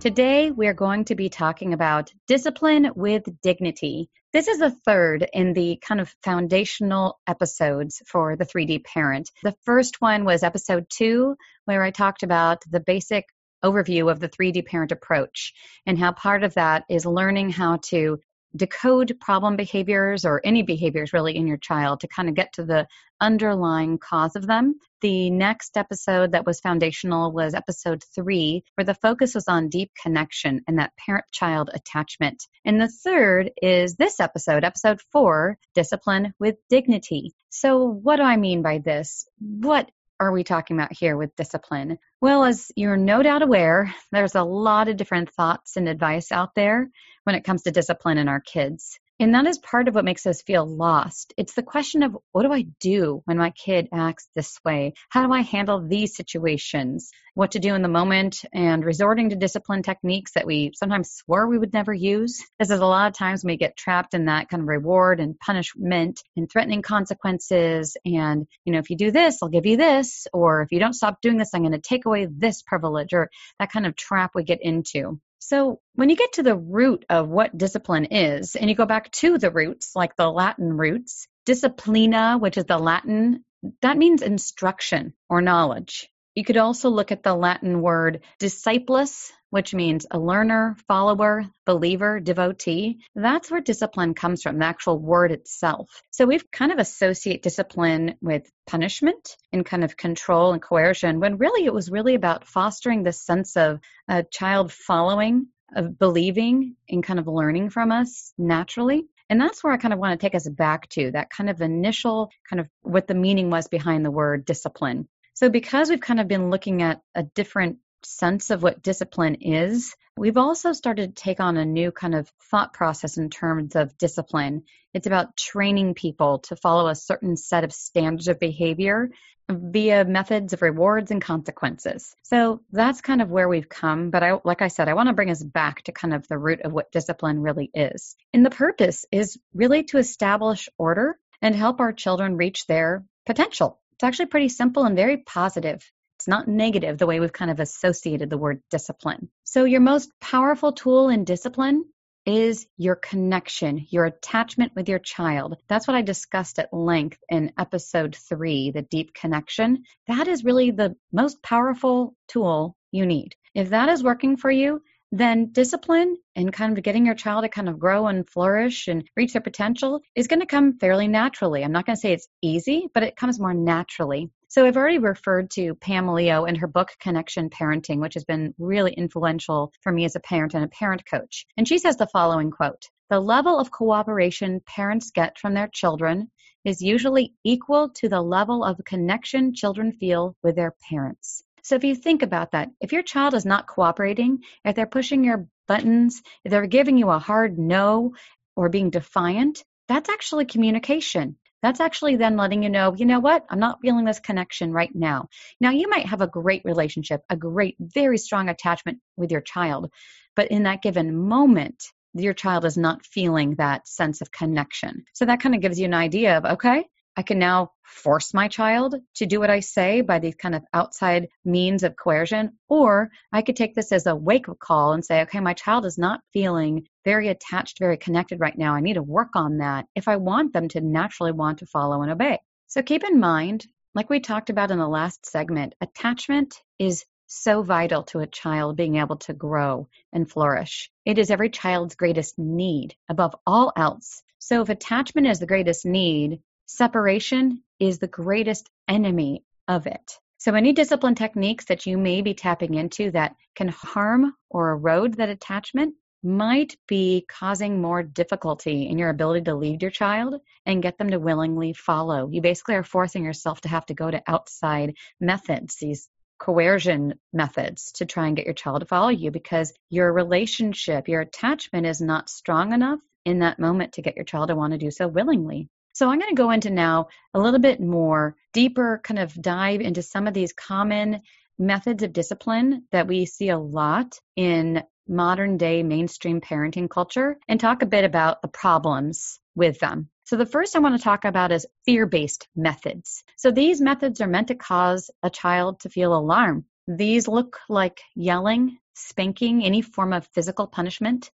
Today, we are going to be talking about discipline with dignity. This is the third in the kind of foundational episodes for the 3D parent. The first one was episode two, where I talked about the basic overview of the 3D parent approach and how part of that is learning how to decode problem behaviors or any behaviors really in your child to kind of get to the underlying cause of them. The next episode that was foundational was episode three, where the focus was on deep connection and that parent child attachment. And the third is this episode, episode four, discipline with dignity. So, what do I mean by this? What are we talking about here with discipline? Well, as you're no doubt aware, there's a lot of different thoughts and advice out there when it comes to discipline in our kids. And that is part of what makes us feel lost. It's the question of what do I do when my kid acts this way? How do I handle these situations? What to do in the moment and resorting to discipline techniques that we sometimes swore we would never use. This is a lot of times we get trapped in that kind of reward and punishment and threatening consequences. And, you know, if you do this, I'll give you this. Or if you don't stop doing this, I'm going to take away this privilege or that kind of trap we get into. So, when you get to the root of what discipline is, and you go back to the roots, like the Latin roots, disciplina, which is the Latin, that means instruction or knowledge. You could also look at the Latin word disciplus, which means a learner, follower, believer, devotee. That's where discipline comes from, the actual word itself. So we've kind of associate discipline with punishment and kind of control and coercion when really it was really about fostering this sense of a child following, of believing and kind of learning from us naturally. And that's where I kind of want to take us back to that kind of initial kind of what the meaning was behind the word discipline. So, because we've kind of been looking at a different sense of what discipline is, we've also started to take on a new kind of thought process in terms of discipline. It's about training people to follow a certain set of standards of behavior via methods of rewards and consequences. So that's kind of where we've come. But I, like I said, I want to bring us back to kind of the root of what discipline really is. And the purpose is really to establish order and help our children reach their potential. It's actually pretty simple and very positive. It's not negative the way we've kind of associated the word discipline. So, your most powerful tool in discipline is your connection, your attachment with your child. That's what I discussed at length in episode three, the deep connection. That is really the most powerful tool you need. If that is working for you, then discipline and kind of getting your child to kind of grow and flourish and reach their potential is going to come fairly naturally. I'm not going to say it's easy, but it comes more naturally. So I've already referred to Pam Leo and her book Connection Parenting, which has been really influential for me as a parent and a parent coach. And she says the following quote The level of cooperation parents get from their children is usually equal to the level of connection children feel with their parents. So if you think about that, if your child is not cooperating, if they're pushing your buttons, if they're giving you a hard no or being defiant, that's actually communication. That's actually then letting you know, you know what, I'm not feeling this connection right now. Now, you might have a great relationship, a great, very strong attachment with your child, but in that given moment, your child is not feeling that sense of connection. So that kind of gives you an idea of, okay, I can now force my child to do what I say by these kind of outside means of coercion, or I could take this as a wake up call and say, okay, my child is not feeling very attached, very connected right now. I need to work on that if I want them to naturally want to follow and obey. So keep in mind, like we talked about in the last segment, attachment is so vital to a child being able to grow and flourish. It is every child's greatest need above all else. So if attachment is the greatest need, separation is the greatest enemy of it. So, any discipline techniques that you may be tapping into that can harm or erode that attachment might be causing more difficulty in your ability to lead your child and get them to willingly follow. You basically are forcing yourself to have to go to outside methods, these coercion methods to try and get your child to follow you because your relationship, your attachment is not strong enough in that moment to get your child to want to do so willingly. So I'm going to go into now a little bit more deeper kind of dive into some of these common methods of discipline that we see a lot in modern day mainstream parenting culture and talk a bit about the problems with them. So the first I want to talk about is fear-based methods. So these methods are meant to cause a child to feel alarm. These look like yelling, spanking, any form of physical punishment,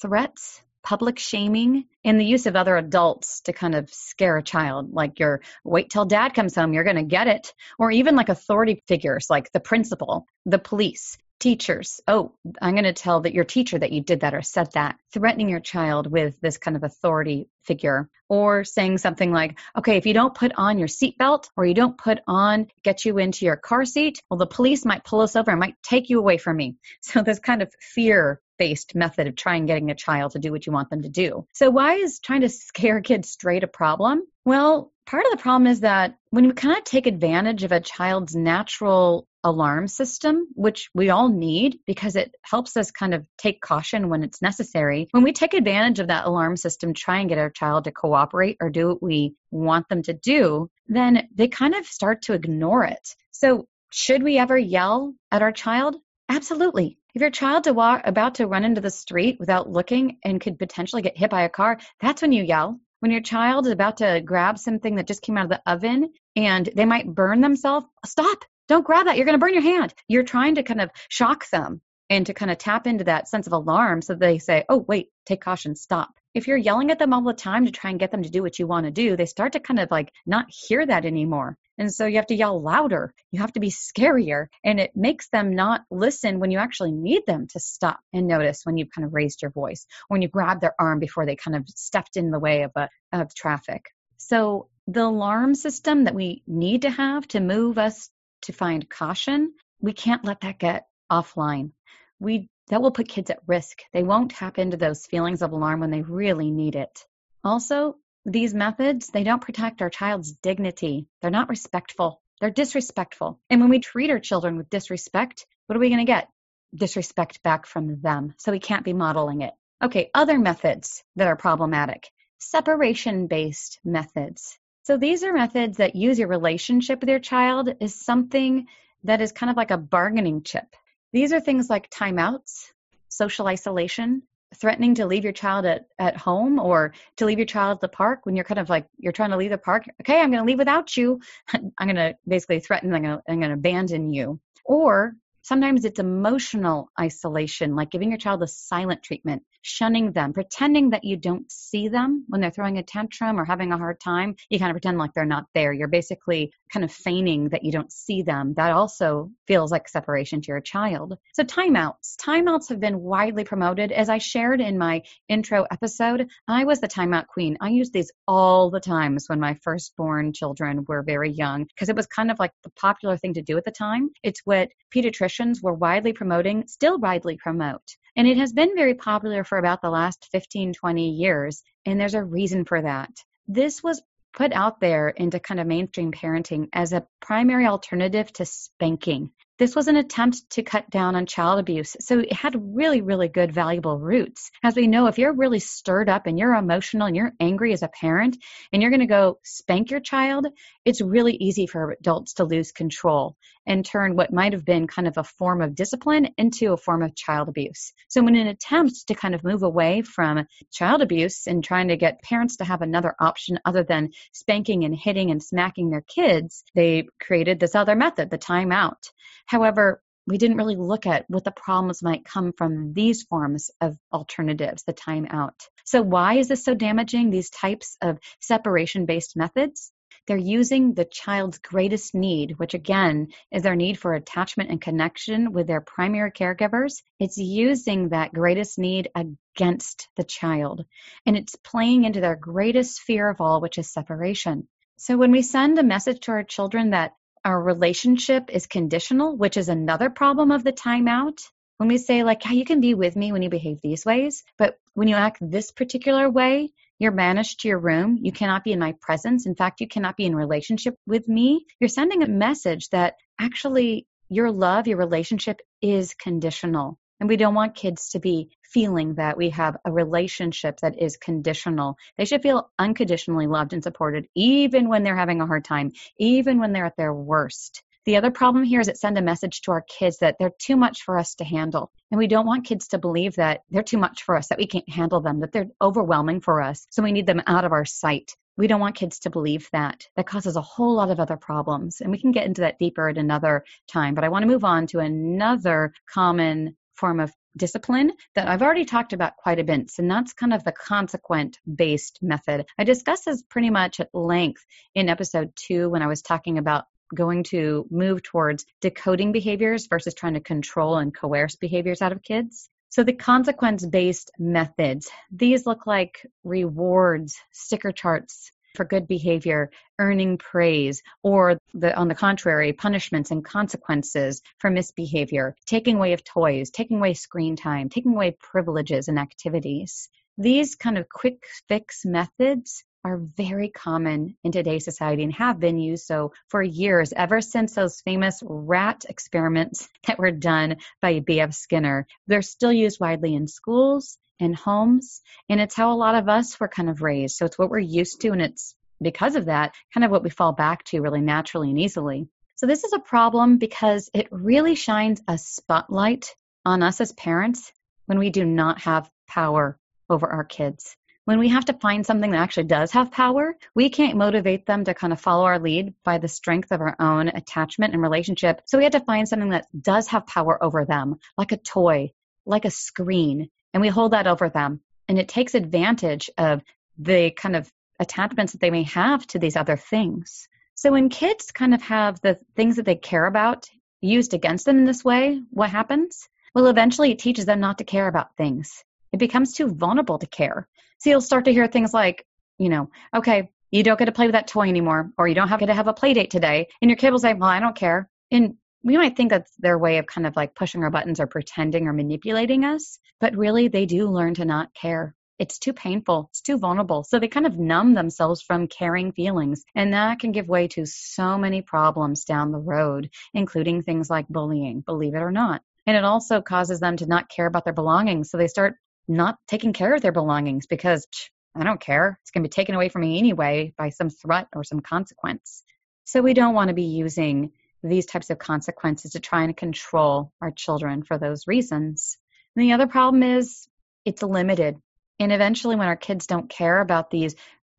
threats, public shaming and the use of other adults to kind of scare a child like you're wait till dad comes home you're going to get it or even like authority figures like the principal the police teachers. Oh i'm going to tell that your teacher that you did that or said that threatening your child with this kind of authority figure or saying something like okay if you don't put on your seatbelt or you don't put on get you into your car seat well the police might pull us over and might take you away from me. So this kind of fear based method of trying getting a child to do what you want them to do. So why is trying to scare kids straight a problem? Well, part of the problem is that when you kind of take advantage of a child's natural alarm system, which we all need because it helps us kind of take caution when it's necessary. When we take advantage of that alarm system, try and get our child to cooperate or do what we want them to do, then they kind of start to ignore it. So, should we ever yell at our child? Absolutely. If your child's about to run into the street without looking and could potentially get hit by a car, that's when you yell. When your child is about to grab something that just came out of the oven and they might burn themselves, stop. Don't grab that. You're going to burn your hand. You're trying to kind of shock them and to kind of tap into that sense of alarm so they say, oh, wait, take caution, stop. If you're yelling at them all the time to try and get them to do what you want to do, they start to kind of like not hear that anymore. And so you have to yell louder. You have to be scarier. And it makes them not listen when you actually need them to stop and notice when you've kind of raised your voice, when you grab their arm before they kind of stepped in the way of, a, of traffic. So the alarm system that we need to have to move us to find caution, we can't let that get offline. We that will put kids at risk. They won't tap into those feelings of alarm when they really need it. Also, these methods, they don't protect our child's dignity. They're not respectful. They're disrespectful. And when we treat our children with disrespect, what are we going to get? Disrespect back from them. So we can't be modeling it. Okay, other methods that are problematic. Separation based methods. So these are methods that use your relationship with your child as something that is kind of like a bargaining chip. These are things like timeouts, social isolation, threatening to leave your child at, at home or to leave your child at the park when you're kind of like you're trying to leave the park okay i'm going to leave without you. I'm going to basically threaten i'm going to abandon you. Or sometimes it's emotional isolation like giving your child a silent treatment shunning them, pretending that you don't see them when they're throwing a tantrum or having a hard time. You kind of pretend like they're not there. You're basically kind of feigning that you don't see them. That also feels like separation to your child. So, timeouts. Timeouts have been widely promoted. As I shared in my intro episode, I was the timeout queen. I used these all the times when my firstborn children were very young because it was kind of like the popular thing to do at the time. It's what pediatricians were widely promoting, still widely promote. And it has been very popular for about the last 15, 20 years. And there's a reason for that. This was put out there into kind of mainstream parenting as a primary alternative to spanking. This was an attempt to cut down on child abuse. So it had really, really good, valuable roots. As we know, if you're really stirred up and you're emotional and you're angry as a parent and you're going to go spank your child, it's really easy for adults to lose control and turn what might have been kind of a form of discipline into a form of child abuse. So, in an attempt to kind of move away from child abuse and trying to get parents to have another option other than spanking and hitting and smacking their kids, they created this other method, the timeout. However, we didn't really look at what the problems might come from these forms of alternatives, the timeout. So, why is this so damaging, these types of separation based methods? They're using the child's greatest need, which again is their need for attachment and connection with their primary caregivers. It's using that greatest need against the child. And it's playing into their greatest fear of all, which is separation. So when we send a message to our children that our relationship is conditional, which is another problem of the timeout, when we say like, yeah, you can be with me when you behave these ways, but when you act this particular way, you're banished to your room. You cannot be in my presence. In fact, you cannot be in relationship with me. You're sending a message that actually your love, your relationship is conditional. And we don't want kids to be feeling that we have a relationship that is conditional. They should feel unconditionally loved and supported, even when they're having a hard time, even when they're at their worst. The other problem here is it send a message to our kids that they're too much for us to handle. And we don't want kids to believe that they're too much for us, that we can't handle them, that they're overwhelming for us. So we need them out of our sight. We don't want kids to believe that. That causes a whole lot of other problems. And we can get into that deeper at another time. But I want to move on to another common form of discipline that I've already talked about quite a bit, and that's kind of the consequent based method. I discussed this pretty much at length in episode two when I was talking about going to move towards decoding behaviors versus trying to control and coerce behaviors out of kids. So the consequence based methods, these look like rewards, sticker charts for good behavior, earning praise, or the, on the contrary, punishments and consequences for misbehavior, taking away of toys, taking away screen time, taking away privileges and activities. These kind of quick fix methods are very common in today's society and have been used so for years, ever since those famous rat experiments that were done by B.F. Skinner. They're still used widely in schools and homes, and it's how a lot of us were kind of raised. So it's what we're used to, and it's because of that kind of what we fall back to really naturally and easily. So this is a problem because it really shines a spotlight on us as parents when we do not have power over our kids when we have to find something that actually does have power, we can't motivate them to kind of follow our lead by the strength of our own attachment and relationship. So we have to find something that does have power over them, like a toy, like a screen, and we hold that over them. And it takes advantage of the kind of attachments that they may have to these other things. So when kids kind of have the things that they care about used against them in this way, what happens? Well, eventually it teaches them not to care about things. It becomes too vulnerable to care. So you'll start to hear things like, you know, okay, you don't get to play with that toy anymore, or you don't have to have a play date today. And your kid will say, well, I don't care. And we might think that's their way of kind of like pushing our buttons or pretending or manipulating us, but really they do learn to not care. It's too painful. It's too vulnerable. So they kind of numb themselves from caring feelings. And that can give way to so many problems down the road, including things like bullying, believe it or not. And it also causes them to not care about their belongings. So they start not taking care of their belongings because I don't care. It's going to be taken away from me anyway by some threat or some consequence. So we don't want to be using these types of consequences to try and control our children for those reasons. And the other problem is it's limited. And eventually, when our kids don't care about these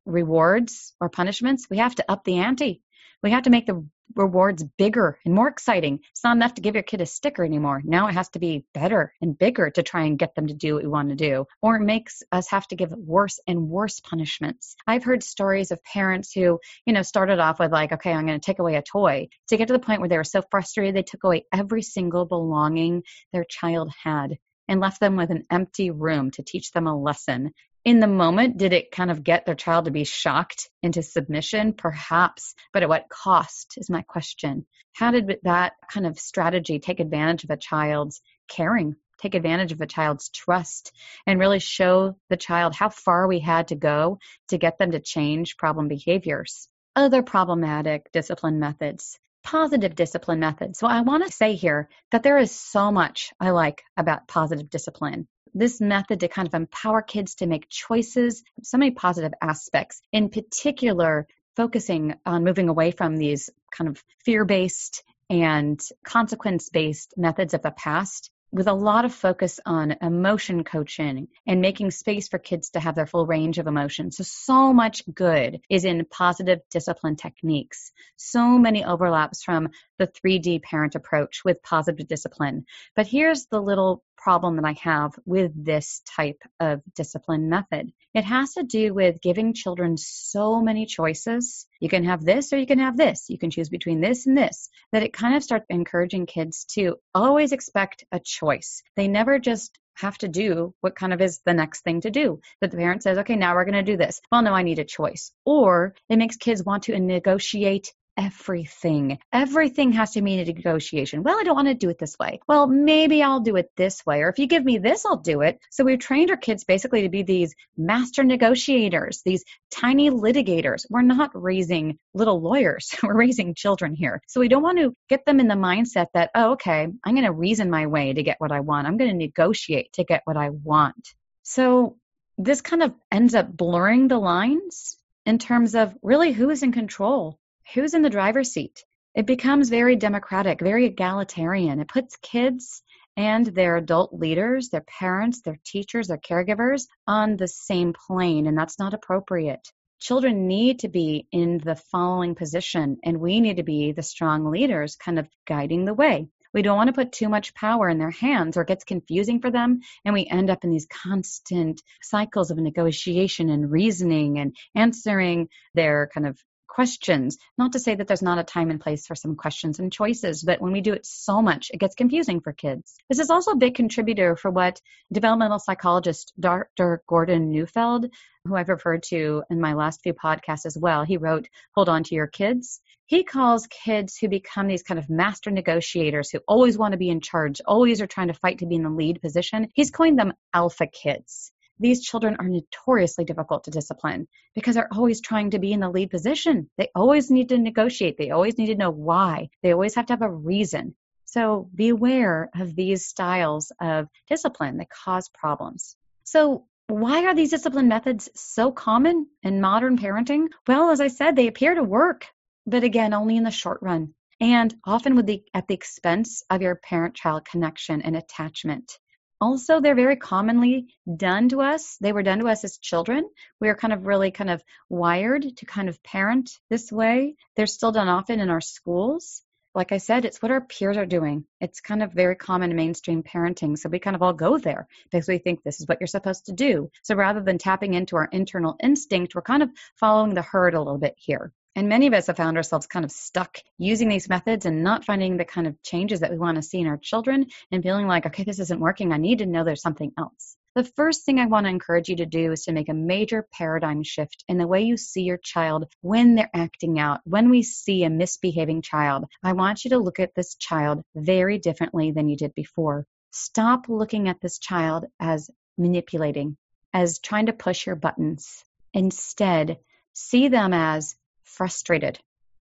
rewards or punishments, we have to up the ante. We have to make the rewards bigger and more exciting. It's not enough to give your kid a sticker anymore. Now it has to be better and bigger to try and get them to do what we want to do. Or it makes us have to give worse and worse punishments. I've heard stories of parents who, you know, started off with like, okay, I'm going to take away a toy to get to the point where they were so frustrated they took away every single belonging their child had and left them with an empty room to teach them a lesson in the moment, did it kind of get their child to be shocked into submission? Perhaps, but at what cost is my question. How did that kind of strategy take advantage of a child's caring, take advantage of a child's trust, and really show the child how far we had to go to get them to change problem behaviors? Other problematic discipline methods positive discipline methods. So I want to say here that there is so much I like about positive discipline this method to kind of empower kids to make choices, so many positive aspects. In particular, focusing on moving away from these kind of fear based and consequence based methods of the past with a lot of focus on emotion coaching and making space for kids to have their full range of emotions. So, so much good is in positive discipline techniques. So many overlaps from the 3D parent approach with positive discipline. But here's the little problem that I have with this type of discipline method. It has to do with giving children so many choices. You can have this or you can have this. You can choose between this and this. That it kind of starts encouraging kids to always expect a choice. They never just have to do what kind of is the next thing to do. That the parent says, okay, now we're going to do this. Well, no, I need a choice. Or it makes kids want to negotiate everything. Everything has to mean a negotiation. Well, I don't want to do it this way. Well, maybe I'll do it this way. Or if you give me this, I'll do it. So we've trained our kids basically to be these master negotiators, these tiny litigators. We're not raising little lawyers. We're raising children here. So we don't want to get them in the mindset that, oh, okay, I'm going to reason my way to get what I want. I'm going to negotiate to get what I want. So this kind of ends up blurring the lines in terms of really who is in control who's in the driver's seat? It becomes very democratic, very egalitarian. It puts kids and their adult leaders, their parents, their teachers, their caregivers on the same plane, and that's not appropriate. Children need to be in the following position, and we need to be the strong leaders kind of guiding the way. We don't want to put too much power in their hands or it gets confusing for them, and we end up in these constant cycles of negotiation and reasoning and answering their kind of questions. Not to say that there's not a time and place for some questions and choices, but when we do it so much, it gets confusing for kids. This is also a big contributor for what developmental psychologist Dr. Gordon Neufeld, who I've referred to in my last few podcasts as well, he wrote, Hold On to Your Kids. He calls kids who become these kind of master negotiators who always want to be in charge, always are trying to fight to be in the lead position. He's coined them alpha kids these children are notoriously difficult to discipline because they're always trying to be in the lead position. They always need to negotiate. They always need to know why. They always have to have a reason. So be aware of these styles of discipline that cause problems. So why are these discipline methods so common in modern parenting? Well, as I said, they appear to work, but again, only in the short run and often with the at the expense of your parent child connection and attachment also they're very commonly done to us. They were done to us as children. We are kind of really kind of wired to kind of parent this way. They're still done often in our schools. Like i said it's what our peers are doing. It's kind of very common mainstream parenting. So we kind of all go there because we think this is what you're supposed to do. So rather than tapping into our internal instinct we're kind of following the herd a little bit here and many of us have found ourselves kind of stuck using these methods and not finding the kind of changes that we want to see in our children and feeling like, okay, this isn't working. I need to know there's something else. The first thing I want to encourage you to do is to make a major paradigm shift in the way you see your child when they're acting out. When we see a misbehaving child, I want you to look at this child very differently than you did before. Stop looking at this child as manipulating, as trying to push your buttons. Instead, see them as frustrated,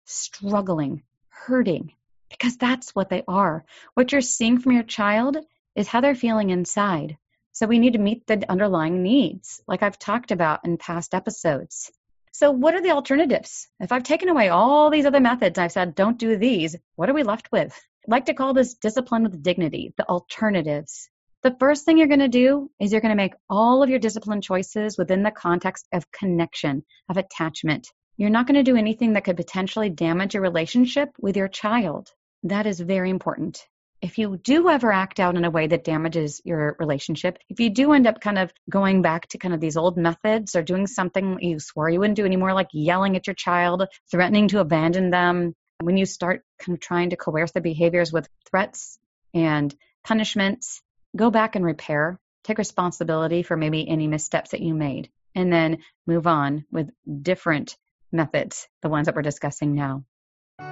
struggling, hurting, because that's what they are. What you're seeing from your child is how they're feeling inside. So we need to meet the underlying needs, like I've talked about in past episodes. So, what are the alternatives? If I've taken away all these other methods, I've said, don't do these, what are we left with? I'd like to call this discipline with dignity, the alternatives. The first thing you're going to do is you're going to make all of your discipline choices within the context of connection, of attachment. You're not going to do anything that could potentially damage your relationship with your child. That is very important. If you do ever act out in a way that damages your relationship, if you do end up kind of going back to kind of these old methods or doing something you swore you wouldn't do anymore, like yelling at your child, threatening to abandon them, when you start kind of trying to coerce the behaviors with threats and punishments, go back and repair. Take responsibility for maybe any missteps that you made, and then move on with different methods, the ones that we're discussing now.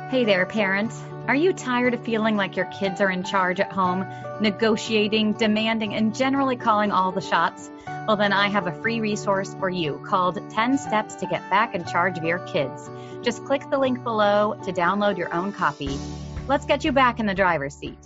Hey there, parents. Are you tired of feeling like your kids are in charge at home, negotiating, demanding, and generally calling all the shots? Well, then I have a free resource for you called 10 Steps to Get Back in Charge of Your Kids. Just click the link below to download your own copy. Let's get you back in the driver's seat.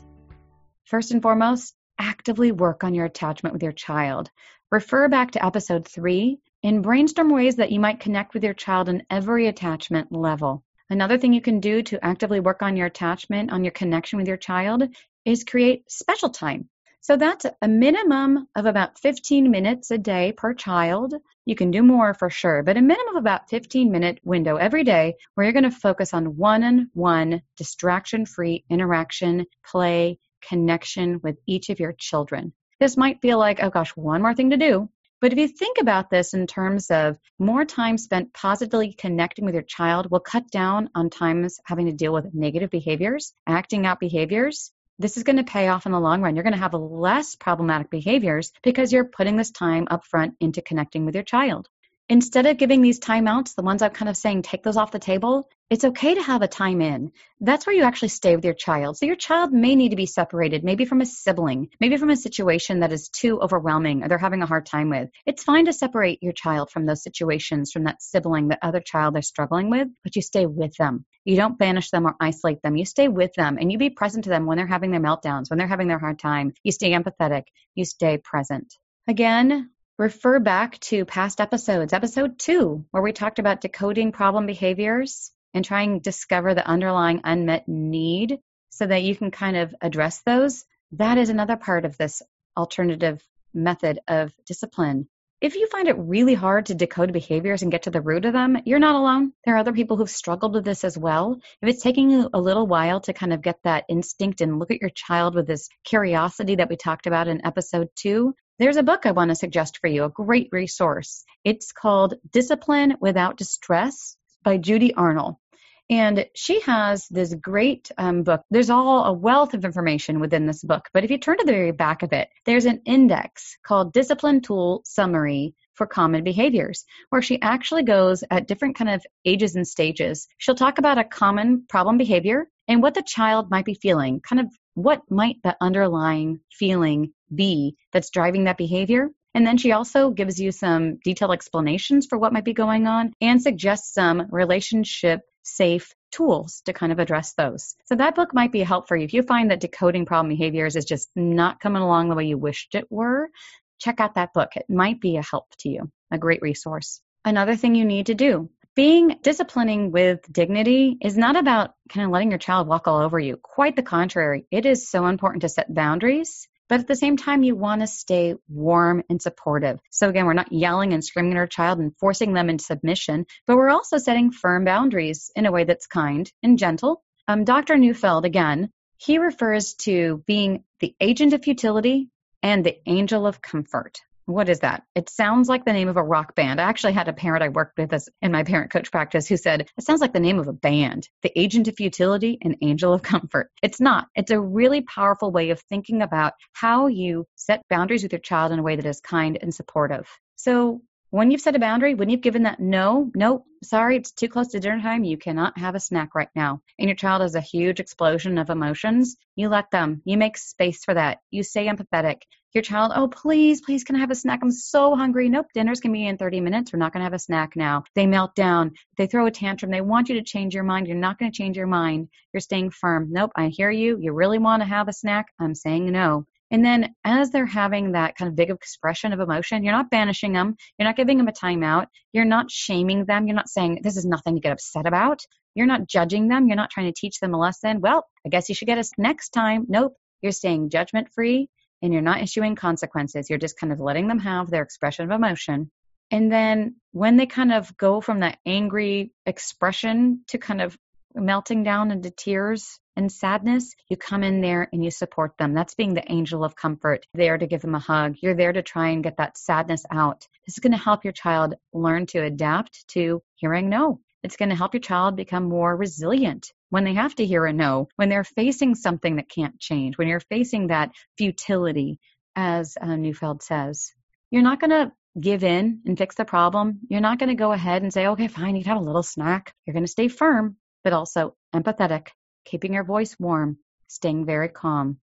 First and foremost, actively work on your attachment with your child. Refer back to episode 3 and brainstorm ways that you might connect with your child in every attachment level. Another thing you can do to actively work on your attachment, on your connection with your child, is create special time. So that's a minimum of about 15 minutes a day per child. You can do more for sure, but a minimum of about 15 minute window every day where you're going to focus on one on one, distraction free interaction, play, connection with each of your children. this might feel like, oh gosh, one more thing to do. But if you think about this in terms of more time spent positively connecting with your child will cut down on times having to deal with negative behaviors, acting out behaviors, this is going to pay off in the long run. You're going to have less problematic behaviors because you're putting this time up front into connecting with your child instead of giving these timeouts, the ones I'm kind of saying take those off the table, it's okay to have a time in. That's where you actually stay with your child. So your child may need to be separated, maybe from a sibling, maybe from a situation that is too overwhelming or they're having a hard time with. It's fine to separate your child from those situations, from that sibling, that other child they're struggling with, but you stay with them. You don't banish them or isolate them. You stay with them and you be present to them when they're having their meltdowns, when they're having their hard time. You stay empathetic. You stay present. Again, refer back to past episodes, episode two, where we talked about decoding problem behaviors and trying to discover the underlying unmet need so that you can kind of address those. That is another part of this alternative method of discipline. If you find it really hard to decode behaviors and get to the root of them, you're not alone. There are other people who've struggled with this as well. If it's taking you a little while to kind of get that instinct and look at your child with this curiosity that we talked about in episode two, there's a book I want to suggest for you, a great resource. It's called Discipline Without Distress by Judy Arnall. And she has this great um, book. There's all a wealth of information within this book. But if you turn to the very back of it, there's an index called Discipline Tool Summary for Common Behaviors, where she actually goes at different kind of ages and stages. She'll talk about a common problem behavior and what the child might be feeling, kind of what might the underlying feeling be that's driving that behavior. And then she also gives you some detailed explanations for what might be going on and suggests some relationship safe tools to kind of address those. So that book might be a help for you. If you find that decoding problem behaviors is just not coming along the way you wished it were, check out that book. It might be a help to you, a great resource. Another thing you need to do being disciplining with dignity is not about kind of letting your child walk all over you. Quite the contrary. It is so important to set boundaries, but at the same time, you want to stay warm and supportive. So again, we're not yelling and screaming at our child and forcing them into submission, but we're also setting firm boundaries in a way that's kind and gentle. Um, Dr. Neufeld, again, he refers to being the agent of futility and the angel of comfort. What is that? It sounds like the name of a rock band. I actually had a parent I worked with as in my parent coach practice who said, It sounds like the name of a band, the agent of futility and angel of comfort. It's not. It's a really powerful way of thinking about how you set boundaries with your child in a way that is kind and supportive. So when you've set a boundary, when you've given that no, no, sorry, it's too close to dinner time, you cannot have a snack right now, and your child has a huge explosion of emotions, you let them. You make space for that. You stay empathetic your child, oh, please, please, can I have a snack? I'm so hungry. Nope, dinner's going to be in 30 minutes. We're not going to have a snack now. They melt down. They throw a tantrum. They want you to change your mind. You're not going to change your mind. You're staying firm. Nope, I hear you. You really want to have a snack? I'm saying no. And then as they're having that kind of big expression of emotion, you're not banishing them. You're not giving them a timeout. You're not shaming them. You're not saying this is nothing to get upset about. You're not judging them. You're not trying to teach them a lesson. Well, I guess you should get us next time. Nope. You're staying judgment free and you're not issuing consequences. You're just kind of letting them have their expression of emotion. And then when they kind of go from that angry expression to kind of melting down into tears and sadness, you come in there and you support them. That's being the angel of comfort, there to give them a hug. You're there to try and get that sadness out. This is going to help your child learn to adapt to hearing no. It's going to help your child become more resilient when they have to hear a no, when they're facing something that can't change, when you're facing that futility, as uh, Neufeld says, you're not going to give in and fix the problem. You're not going to go ahead and say, okay, fine, you can have a little snack. You're going to stay firm, but also empathetic, keeping your voice warm, staying very calm.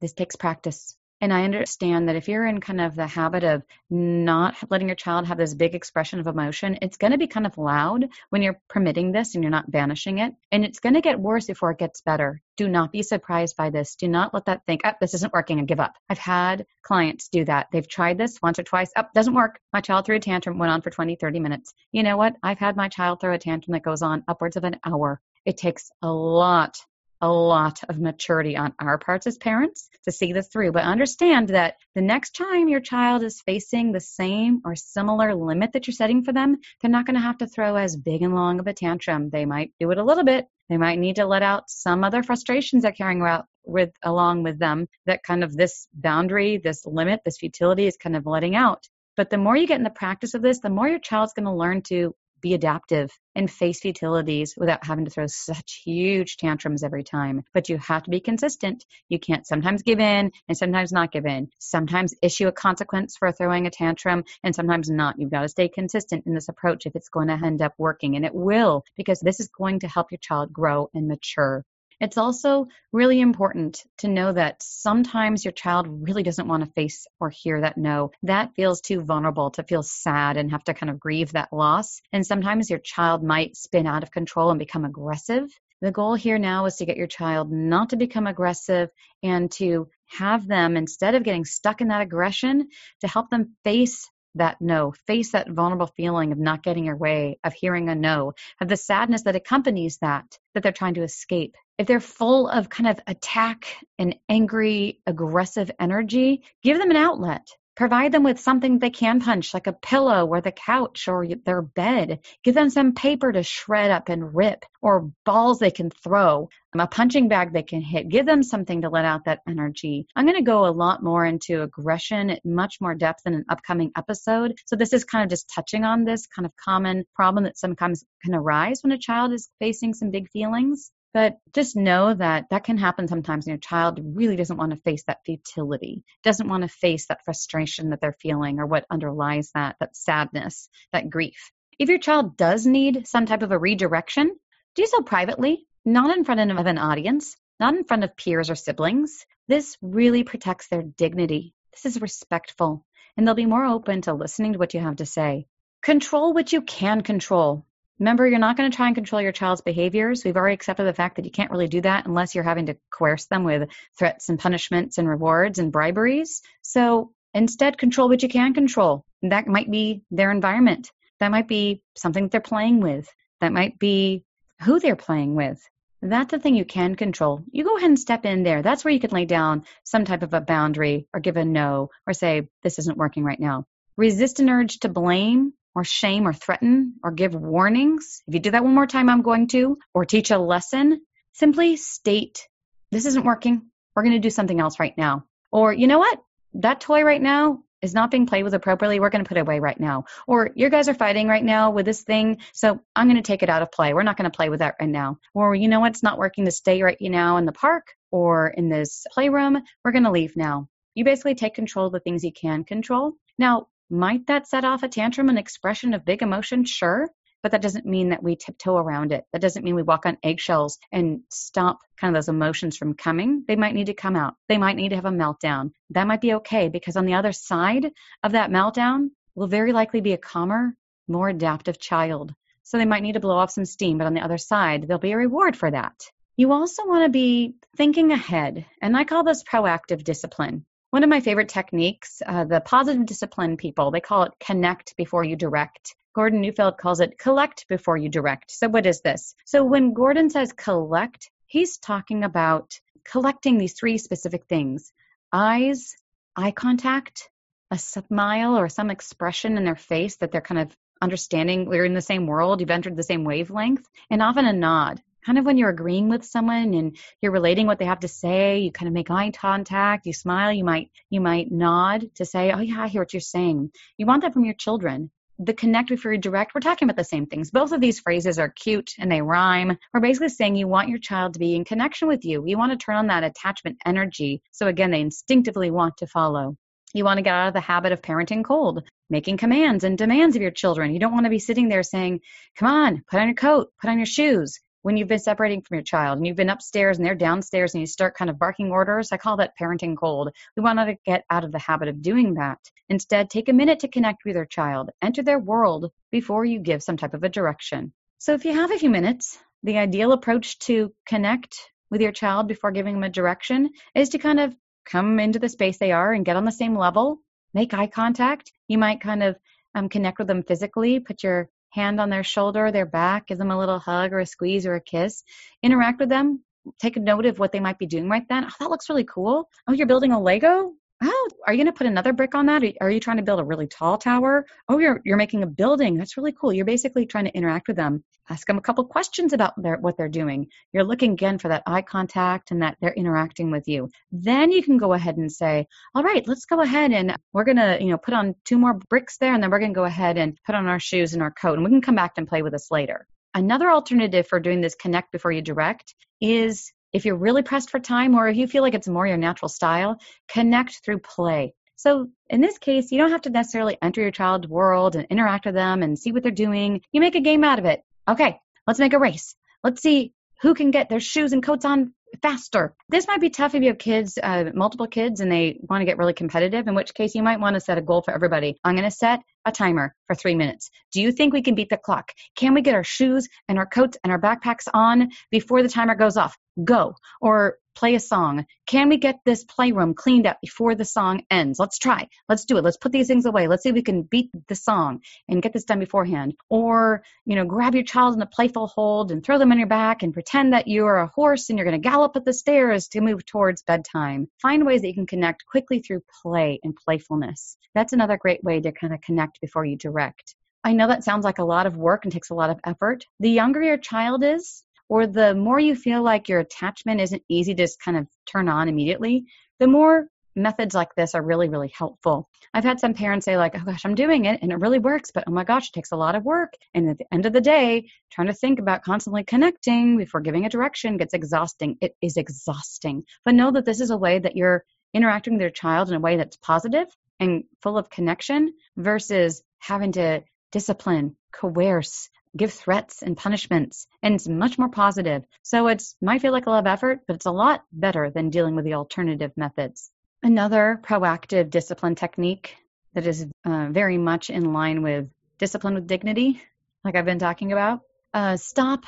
This takes practice. And I understand that if you're in kind of the habit of not letting your child have this big expression of emotion, it's going to be kind of loud when you're permitting this and you're not banishing it. And it's going to get worse before it gets better. Do not be surprised by this. Do not let that think, oh, this isn't working and give up. I've had clients do that. They've tried this once or twice. Oh, doesn't work. My child threw a tantrum, went on for 20, 30 minutes. You know what? I've had my child throw a tantrum that goes on upwards of an hour. It takes a lot a lot of maturity on our parts as parents to see this through. But understand that the next time your child is facing the same or similar limit that you're setting for them, they're not going to have to throw as big and long of a tantrum. They might do it a little bit. They might need to let out some other frustrations they're carrying out with along with them that kind of this boundary, this limit, this futility is kind of letting out. But the more you get in the practice of this, the more your child's going to learn to be adaptive and face futilities without having to throw such huge tantrums every time. But you have to be consistent. You can't sometimes give in and sometimes not give in. Sometimes issue a consequence for throwing a tantrum and sometimes not. You've got to stay consistent in this approach if it's going to end up working. And it will because this is going to help your child grow and mature. It's also really important to know that sometimes your child really doesn't want to face or hear that no. That feels too vulnerable to feel sad and have to kind of grieve that loss. And sometimes your child might spin out of control and become aggressive. The goal here now is to get your child not to become aggressive and to have them, instead of getting stuck in that aggression, to help them face that no, face that vulnerable feeling of not getting your way, of hearing a no, of the sadness that accompanies that, that they're trying to escape. If they're full of kind of attack and angry, aggressive energy, give them an outlet. Provide them with something they can punch, like a pillow or the couch or their bed. Give them some paper to shred up and rip, or balls they can throw, um, a punching bag they can hit. Give them something to let out that energy. I'm going to go a lot more into aggression much more depth in an upcoming episode. So, this is kind of just touching on this kind of common problem that sometimes can arise when a child is facing some big feelings. But just know that that can happen sometimes and your child really doesn't want to face that futility, doesn't want to face that frustration that they're feeling or what underlies that, that sadness, that grief. If your child does need some type of a redirection, do so privately, not in front of an audience, not in front of peers or siblings. This really protects their dignity. This is respectful, and they'll be more open to listening to what you have to say. Control what you can control. Remember, you're not going to try and control your child's behaviors. We've already accepted the fact that you can't really do that unless you're having to coerce them with threats and punishments and rewards and briberies. So instead, control what you can control. That might be their environment. That might be something that they're playing with. That might be who they're playing with. That's the thing you can control. You go ahead and step in there. That's where you can lay down some type of a boundary or give a no or say, this isn't working right now. Resist an urge to blame or shame or threaten or give warnings. If you do that one more time, I'm going to, or teach a lesson, simply state, this isn't working. We're going to do something else right now. Or, you know what? That toy right now is not being played with appropriately. We're going to put it away right now. Or, you guys are fighting right now with this thing, so I'm going to take it out of play. We're not going to play with that right now. Or, you know what? It's not working to stay right now in the park or in this playroom. We're going to leave now. You basically take control of the things you can control. Now, might that set off a tantrum, an expression of big emotion? Sure. But that doesn't mean that we tiptoe around it. That doesn't mean we walk on eggshells and stop kind of those emotions from coming. They might need to come out. They might need to have a meltdown. That might be okay because on the other side of that meltdown will very likely be a calmer, more adaptive child. So they might need to blow off some steam, but on the other side, there'll be a reward for that. You also want to be thinking ahead, and I call this proactive discipline. One of my favorite techniques, uh, the positive discipline people, they call it connect before you direct. Gordon Neufeld calls it collect before you direct. So, what is this? So, when Gordon says collect, he's talking about collecting these three specific things eyes, eye contact, a smile or some expression in their face that they're kind of understanding we're in the same world, you've entered the same wavelength, and often a nod kind of when you're agreeing with someone and you're relating what they have to say you kind of make eye contact you smile you might you might nod to say oh yeah i hear what you're saying. You want that from your children. The connect before you direct we're talking about the same things. Both of these phrases are cute and they rhyme. We're basically saying you want your child to be in connection with you. You want to turn on that attachment energy. So again they instinctively want to follow. You want to get out of the habit of parenting cold, making commands and demands of your children. You don't want to be sitting there saying, Come on, put on your coat, put on your shoes when you've been separating from your child and you've been upstairs and they're downstairs and you start kind of barking orders, I call that parenting cold. We want to get out of the habit of doing that. Instead, take a minute to connect with your child, enter their world before you give some type of a direction. So, if you have a few minutes, the ideal approach to connect with your child before giving them a direction is to kind of come into the space they are and get on the same level, make eye contact. You might kind of um, connect with them physically, put your hand on their shoulder, their back, give them a little hug or a squeeze or a kiss. Interact with them. Take a note of what they might be doing right then. Oh, that looks really cool. Oh, you're building a Lego? Oh, are you going to put another brick on that? Are you trying to build a really tall tower? Oh, you're you're making a building. That's really cool. You're basically trying to interact with them. Ask them a couple questions about their, what they're doing. You're looking again for that eye contact and that they're interacting with you. Then you can go ahead and say, "All right, let's go ahead and we're going to, you know, put on two more bricks there and then we're going to go ahead and put on our shoes and our coat and we can come back and play with us later." Another alternative for doing this connect before you direct is if you're really pressed for time or if you feel like it's more your natural style, connect through play. So in this case, you don't have to necessarily enter your child's world and interact with them and see what they're doing. You make a game out of it. Okay, let's make a race. Let's see who can get their shoes and coats on faster. This might be tough if you have kids, uh, multiple kids, and they want to get really competitive, in which case you might want to set a goal for everybody. I'm going to set a timer for three minutes. Do you think we can beat the clock? Can we get our shoes and our coats and our backpacks on before the timer goes off? Go. Or play a song. Can we get this playroom cleaned up before the song ends? Let's try. Let's do it. Let's put these things away. Let's see if we can beat the song and get this done beforehand. Or, you know, grab your child in a playful hold and throw them on your back and pretend that you're a horse and you're going to gallop up the stairs to move towards bedtime. Find ways that you can connect quickly through play and playfulness. That's another great way to kind of connect before you direct. I know that sounds like a lot of work and takes a lot of effort. The younger your child is, or the more you feel like your attachment isn't easy to just kind of turn on immediately, the more methods like this are really, really helpful. I've had some parents say, like, oh gosh, I'm doing it and it really works, but oh my gosh, it takes a lot of work. And at the end of the day, trying to think about constantly connecting before giving a direction gets exhausting. It is exhausting. But know that this is a way that you're interacting with your child in a way that's positive and full of connection versus having to discipline, coerce, give threats and punishments, and it's much more positive. So it might feel like a lot of effort, but it's a lot better than dealing with the alternative methods. Another proactive discipline technique that is uh, very much in line with discipline with dignity, like I've been talking about, uh, stop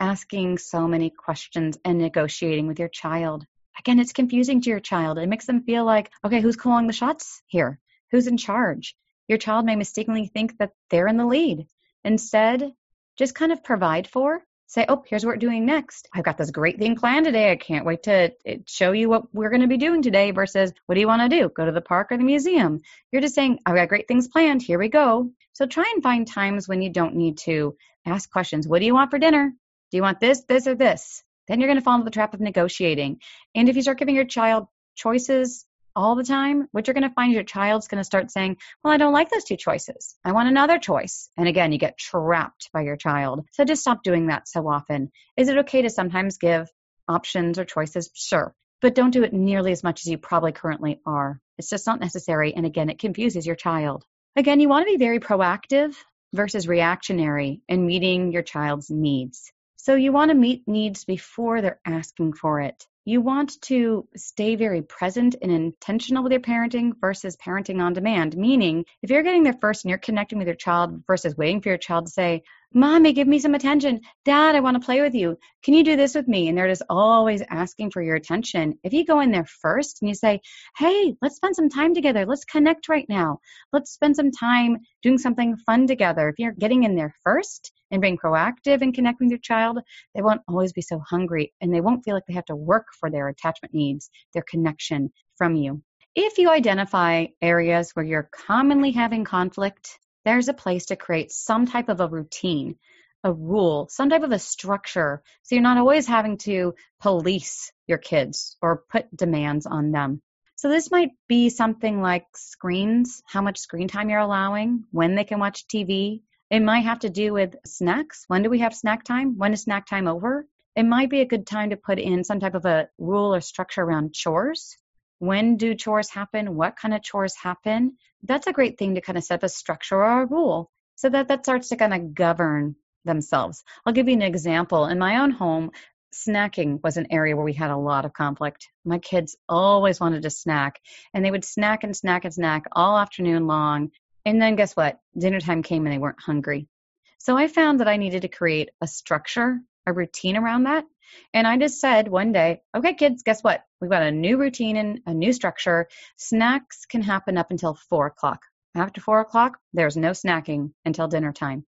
asking so many questions and negotiating with your child. Again, it's confusing to your child. It makes them feel like, okay, who's calling the shots here? Who's in charge? Your child may mistakenly think that they're in the lead. Instead, just kind of provide for say oh here's what we're doing next. I've got this great thing planned today. I can't wait to eh, show you what we're going to be doing today versus what do you want to do? Go to the park or the museum. You're just saying i've got great things planned. Here we go. So try and find times when you don't need to ask questions. What do you want for dinner? Do you want this this or this? Then you're going to fall into the trap of negotiating. And if you start giving your child choices all the time, what you're going to find your child's going to start saying, Well, I don't like those two choices. I want another choice. And again, you get trapped by your child. So just stop doing that so often. Is it okay to sometimes give options or choices? Sure. But don't do it nearly as much as you probably currently are. It's just not necessary. And again, it confuses your child. Again, you want to be very proactive versus reactionary in meeting your child's needs. So you want to meet needs before they're asking for it you want to stay very present and intentional with your parenting versus parenting on demand. Meaning, if you're getting there first and you're connecting with your child versus waiting for your child to say, Mommy, give me some attention. Dad, I want to play with you. Can you do this with me? And they're just always asking for your attention. If you go in there first and you say, Hey, let's spend some time together. Let's connect right now. Let's spend some time doing something fun together. If you're getting in there first and being proactive and connecting with your child, they won't always be so hungry and they won't feel like they have to work for their attachment needs, their connection from you. If you identify areas where you're commonly having conflict, there's a place to create some type of a routine, a rule, some type of a structure. So you're not always having to police your kids or put demands on them. So this might be something like screens, how much screen time you're allowing, when they can watch TV. It might have to do with snacks. When do we have snack time? When is snack time over? It might be a good time to put in some type of a rule or structure around chores. When do chores happen? What kind of chores happen? that's a great thing to kind of set up a structure or a rule so that that starts to kind of govern themselves. I'll give you an example. In my own home, snacking was an area where we had a lot of conflict. My kids always wanted to snack, and they would snack and snack and snack all afternoon long. And then guess what? Dinner time came and they weren't hungry. So I found that I needed to create a structure, a routine around that. And I just said one day, okay, kids, guess what? We've got a new routine and a new structure. Snacks can happen up until four o'clock. After four o'clock, there's no snacking until dinner time.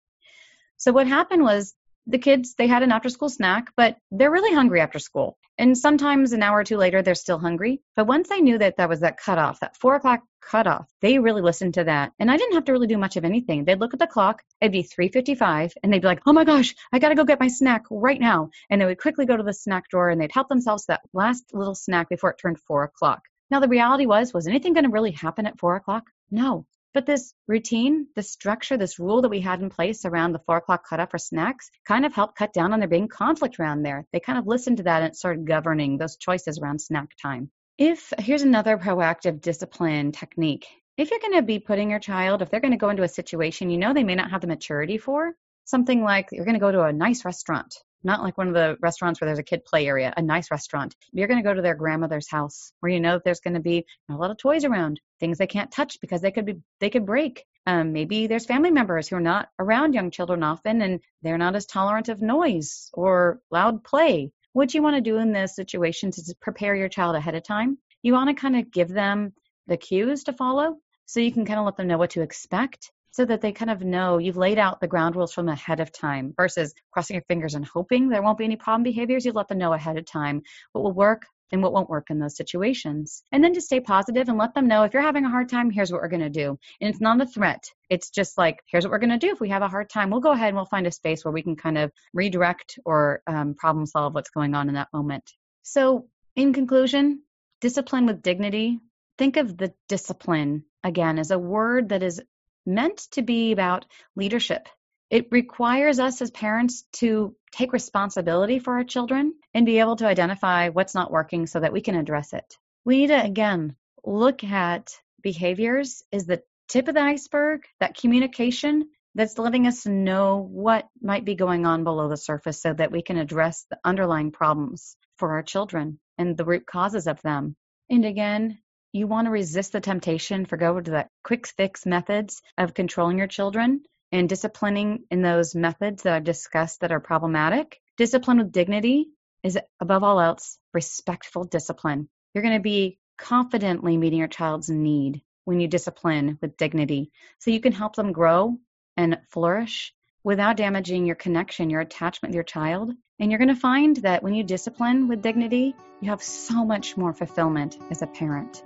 So what happened was the kids they had an after school snack but they're really hungry after school. And sometimes an hour or two later they're still hungry. But once i knew that that was that cutoff that four o'clock cutoff they really listened to that. And i didn't have to really do much of anything. They'd look at the clock it'd be 3.55 and they'd be like oh my gosh i gotta go get my snack right now. And they would quickly go to the snack drawer and they'd help themselves to that last little snack before it turned four o'clock. Now the reality was was anything going to really happen at four o'clock? No but this routine, this structure, this rule that we had in place around the four o'clock cutoff for snacks kind of helped cut down on there being conflict around there. They kind of listened to that and started governing those choices around snack time. If here's another proactive discipline technique. If you're going to be putting your child, if they're going to go into a situation you know they may not have the maturity for, something like you're going to go to a nice restaurant not like one of the restaurants where there's a kid play area, a nice restaurant. You're going to go to their grandmother's house where you know there's going to be a lot of toys around, things they can't touch because they could be they could break. Um, maybe there's family members who are not around young children often and they're not as tolerant of noise or loud play. What you want to do in this situation is prepare your child ahead of time. You want to kind of give them the cues to follow so you can kind of let them know what to expect so that they kind of know you've laid out the ground rules from ahead of time versus crossing your fingers and hoping there won't be any problem behaviors. You let them know ahead of time what will work and what won't work in those situations. And then just stay positive and let them know if you're having a hard time, here's what we're going to do. And it's not a threat. It's just like, here's what we're going to do. If we have a hard time, we'll go ahead and we'll find a space where we can kind of redirect or um, problem solve what's going on in that moment. So, in conclusion, discipline with dignity. Think of the discipline again as a word that is meant to be about leadership. It requires us as parents to take responsibility for our children and be able to identify what's not working so that we can address it. We need to, again, look at behaviors is the tip of the iceberg, that communication that's letting us know what might be going on below the surface so that we can address the underlying problems for our children and the root causes of them. And again, you want to resist the temptation for go to that quick fix methods of controlling your children and disciplining in those methods that I've discussed that are problematic. Discipline with dignity is above all else respectful discipline. You're going to be confidently meeting your child's need when you discipline with dignity so you can help them grow and flourish without damaging your connection, your attachment with your child. And you're going to find that when you discipline with dignity, you have so much more fulfillment as a parent.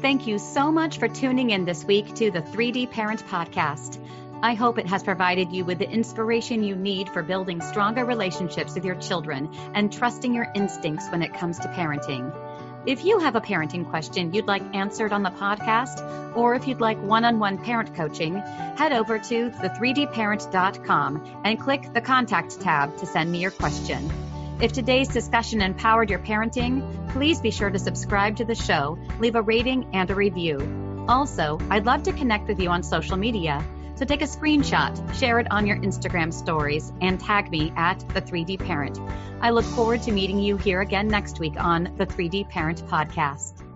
Thank you so much for tuning in this week to the 3D Parent Podcast. I hope it has provided you with the inspiration you need for building stronger relationships with your children and trusting your instincts when it comes to parenting. If you have a parenting question you'd like answered on the podcast, or if you'd like one on one parent coaching, head over to the3dparent.com and click the contact tab to send me your question. If today's discussion empowered your parenting, please be sure to subscribe to the show, leave a rating and a review. Also, I'd love to connect with you on social media. So take a screenshot, share it on your Instagram stories, and tag me at the 3D Parent. I look forward to meeting you here again next week on the 3D Parent Podcast.